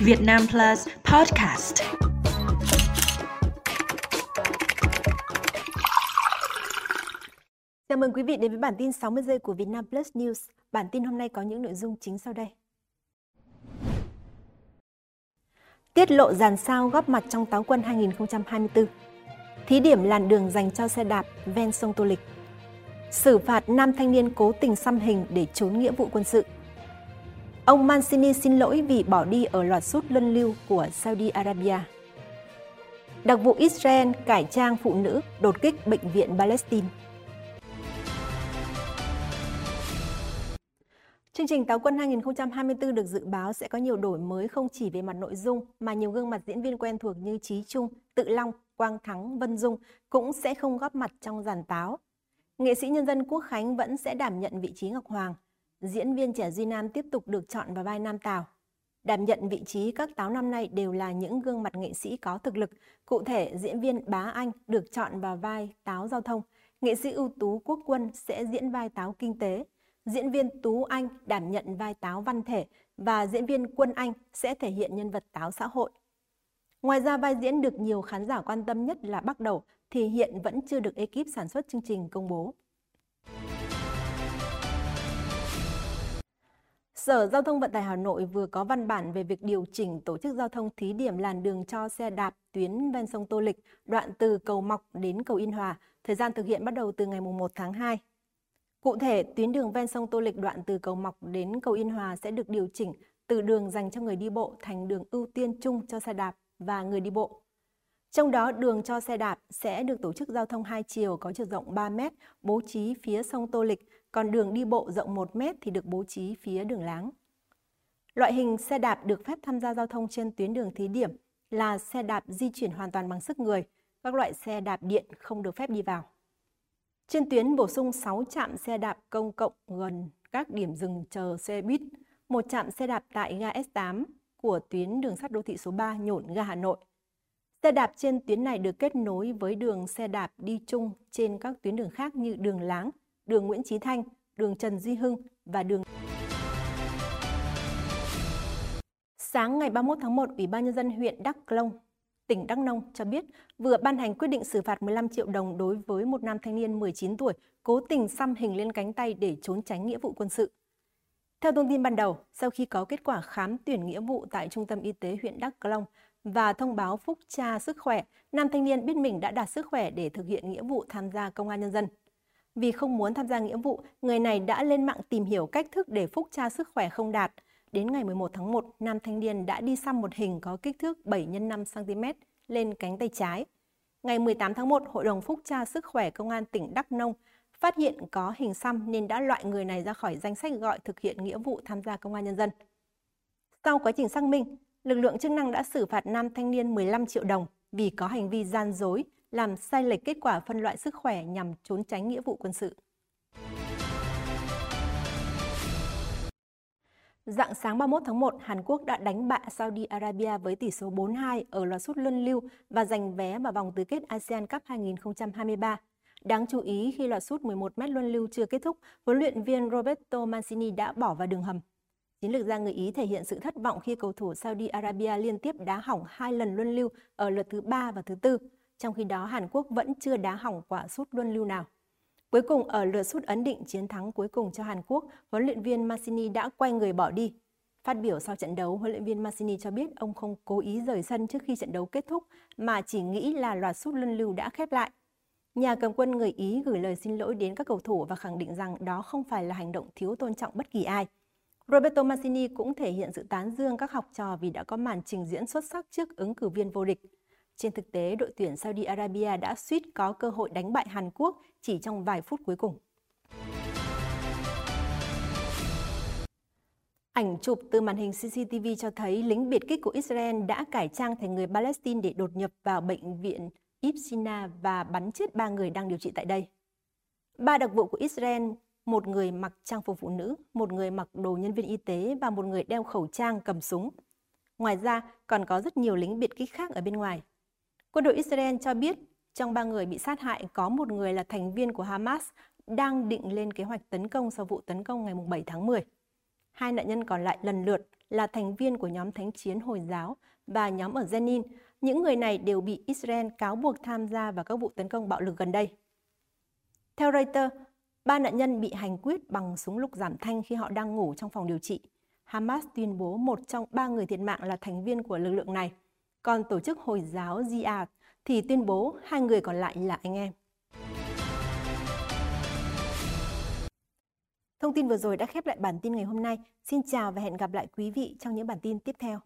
Việt Nam Plus Podcast. Chào mừng quý vị đến với bản tin 60 giây của Việt Nam Plus News. Bản tin hôm nay có những nội dung chính sau đây. Tiết lộ dàn sao góp mặt trong Táo quân 2024. Thí điểm làn đường dành cho xe đạp ven sông Tô Lịch. Xử phạt nam thanh niên cố tình xăm hình để trốn nghĩa vụ quân sự. Ông Mancini xin lỗi vì bỏ đi ở loạt sút luân lưu của Saudi Arabia. Đặc vụ Israel cải trang phụ nữ đột kích bệnh viện Palestine. Chương trình Táo quân 2024 được dự báo sẽ có nhiều đổi mới không chỉ về mặt nội dung mà nhiều gương mặt diễn viên quen thuộc như Trí Trung, Tự Long, Quang Thắng, Vân Dung cũng sẽ không góp mặt trong giàn táo. Nghệ sĩ nhân dân Quốc Khánh vẫn sẽ đảm nhận vị trí Ngọc Hoàng. Diễn viên trẻ Duy Nam tiếp tục được chọn vào vai Nam Tào. Đảm nhận vị trí các táo năm nay đều là những gương mặt nghệ sĩ có thực lực. Cụ thể, diễn viên Bá Anh được chọn vào vai táo giao thông. Nghệ sĩ ưu tú Quốc Quân sẽ diễn vai táo kinh tế. Diễn viên Tú Anh đảm nhận vai táo văn thể và diễn viên Quân Anh sẽ thể hiện nhân vật táo xã hội. Ngoài ra vai diễn được nhiều khán giả quan tâm nhất là Bắc Đầu thì hiện vẫn chưa được ekip sản xuất chương trình công bố. Sở Giao thông Vận tải Hà Nội vừa có văn bản về việc điều chỉnh tổ chức giao thông thí điểm làn đường cho xe đạp tuyến ven sông Tô Lịch, đoạn từ cầu Mọc đến cầu Yên Hòa, thời gian thực hiện bắt đầu từ ngày 1 tháng 2. Cụ thể, tuyến đường ven sông Tô Lịch đoạn từ cầu Mọc đến cầu Yên Hòa sẽ được điều chỉnh từ đường dành cho người đi bộ thành đường ưu tiên chung cho xe đạp và người đi bộ. Trong đó, đường cho xe đạp sẽ được tổ chức giao thông hai chiều có chiều rộng 3 m, bố trí phía sông Tô Lịch, còn đường đi bộ rộng 1 m thì được bố trí phía đường láng. Loại hình xe đạp được phép tham gia giao thông trên tuyến đường thí điểm là xe đạp di chuyển hoàn toàn bằng sức người, các loại xe đạp điện không được phép đi vào. Trên tuyến bổ sung 6 trạm xe đạp công cộng gần các điểm dừng chờ xe buýt, một trạm xe đạp tại ga S8 của tuyến đường sắt đô thị số 3 nhổn ga Hà Nội. Xe đạp trên tuyến này được kết nối với đường xe đạp đi chung trên các tuyến đường khác như đường Láng, đường Nguyễn Chí Thanh, đường Trần Duy Hưng và đường Sáng ngày 31 tháng 1, Ủy ban Nhân dân huyện Đắk Lông, tỉnh Đắk Nông cho biết vừa ban hành quyết định xử phạt 15 triệu đồng đối với một nam thanh niên 19 tuổi cố tình xăm hình lên cánh tay để trốn tránh nghĩa vụ quân sự. Theo thông tin ban đầu, sau khi có kết quả khám tuyển nghĩa vụ tại Trung tâm Y tế huyện Đắk Long và thông báo phúc tra sức khỏe, nam thanh niên biết mình đã đạt sức khỏe để thực hiện nghĩa vụ tham gia công an nhân dân. Vì không muốn tham gia nghĩa vụ, người này đã lên mạng tìm hiểu cách thức để phúc tra sức khỏe không đạt – Đến ngày 11 tháng 1, nam thanh niên đã đi xăm một hình có kích thước 7 x 5 cm lên cánh tay trái. Ngày 18 tháng 1, Hội đồng Phúc tra Sức khỏe Công an tỉnh Đắk Nông phát hiện có hình xăm nên đã loại người này ra khỏi danh sách gọi thực hiện nghĩa vụ tham gia công an nhân dân. Sau quá trình xác minh, lực lượng chức năng đã xử phạt nam thanh niên 15 triệu đồng vì có hành vi gian dối, làm sai lệch kết quả phân loại sức khỏe nhằm trốn tránh nghĩa vụ quân sự. Dạng sáng 31 tháng 1, Hàn Quốc đã đánh bại Saudi Arabia với tỷ số 4-2 ở loạt sút luân lưu và giành vé vào vòng tứ kết ASEAN Cup 2023. Đáng chú ý khi loạt sút 11 m luân lưu chưa kết thúc, huấn luyện viên Roberto Mancini đã bỏ vào đường hầm. Chiến lược gia người Ý thể hiện sự thất vọng khi cầu thủ Saudi Arabia liên tiếp đá hỏng hai lần luân lưu ở lượt thứ ba và thứ tư. Trong khi đó, Hàn Quốc vẫn chưa đá hỏng quả sút luân lưu nào. Cuối cùng ở lượt sút ấn định chiến thắng cuối cùng cho Hàn Quốc, huấn luyện viên Mancini đã quay người bỏ đi. Phát biểu sau trận đấu, huấn luyện viên Mancini cho biết ông không cố ý rời sân trước khi trận đấu kết thúc mà chỉ nghĩ là loạt sút luân lưu đã khép lại. Nhà cầm quân người Ý gửi lời xin lỗi đến các cầu thủ và khẳng định rằng đó không phải là hành động thiếu tôn trọng bất kỳ ai. Roberto Mancini cũng thể hiện sự tán dương các học trò vì đã có màn trình diễn xuất sắc trước ứng cử viên vô địch. Trên thực tế, đội tuyển Saudi Arabia đã suýt có cơ hội đánh bại Hàn Quốc chỉ trong vài phút cuối cùng. Ảnh chụp từ màn hình CCTV cho thấy lính biệt kích của Israel đã cải trang thành người Palestine để đột nhập vào bệnh viện Ibsina và bắn chết ba người đang điều trị tại đây. Ba đặc vụ của Israel, một người mặc trang phục phụ nữ, một người mặc đồ nhân viên y tế và một người đeo khẩu trang cầm súng. Ngoài ra, còn có rất nhiều lính biệt kích khác ở bên ngoài. Quân đội Israel cho biết trong ba người bị sát hại có một người là thành viên của Hamas đang định lên kế hoạch tấn công sau vụ tấn công ngày 7 tháng 10. Hai nạn nhân còn lại lần lượt là thành viên của nhóm thánh chiến Hồi giáo và nhóm ở Jenin. Những người này đều bị Israel cáo buộc tham gia vào các vụ tấn công bạo lực gần đây. Theo Reuters, ba nạn nhân bị hành quyết bằng súng lục giảm thanh khi họ đang ngủ trong phòng điều trị. Hamas tuyên bố một trong ba người thiệt mạng là thành viên của lực lượng này. Còn tổ chức Hồi giáo Jihad thì tuyên bố hai người còn lại là anh em. Thông tin vừa rồi đã khép lại bản tin ngày hôm nay. Xin chào và hẹn gặp lại quý vị trong những bản tin tiếp theo.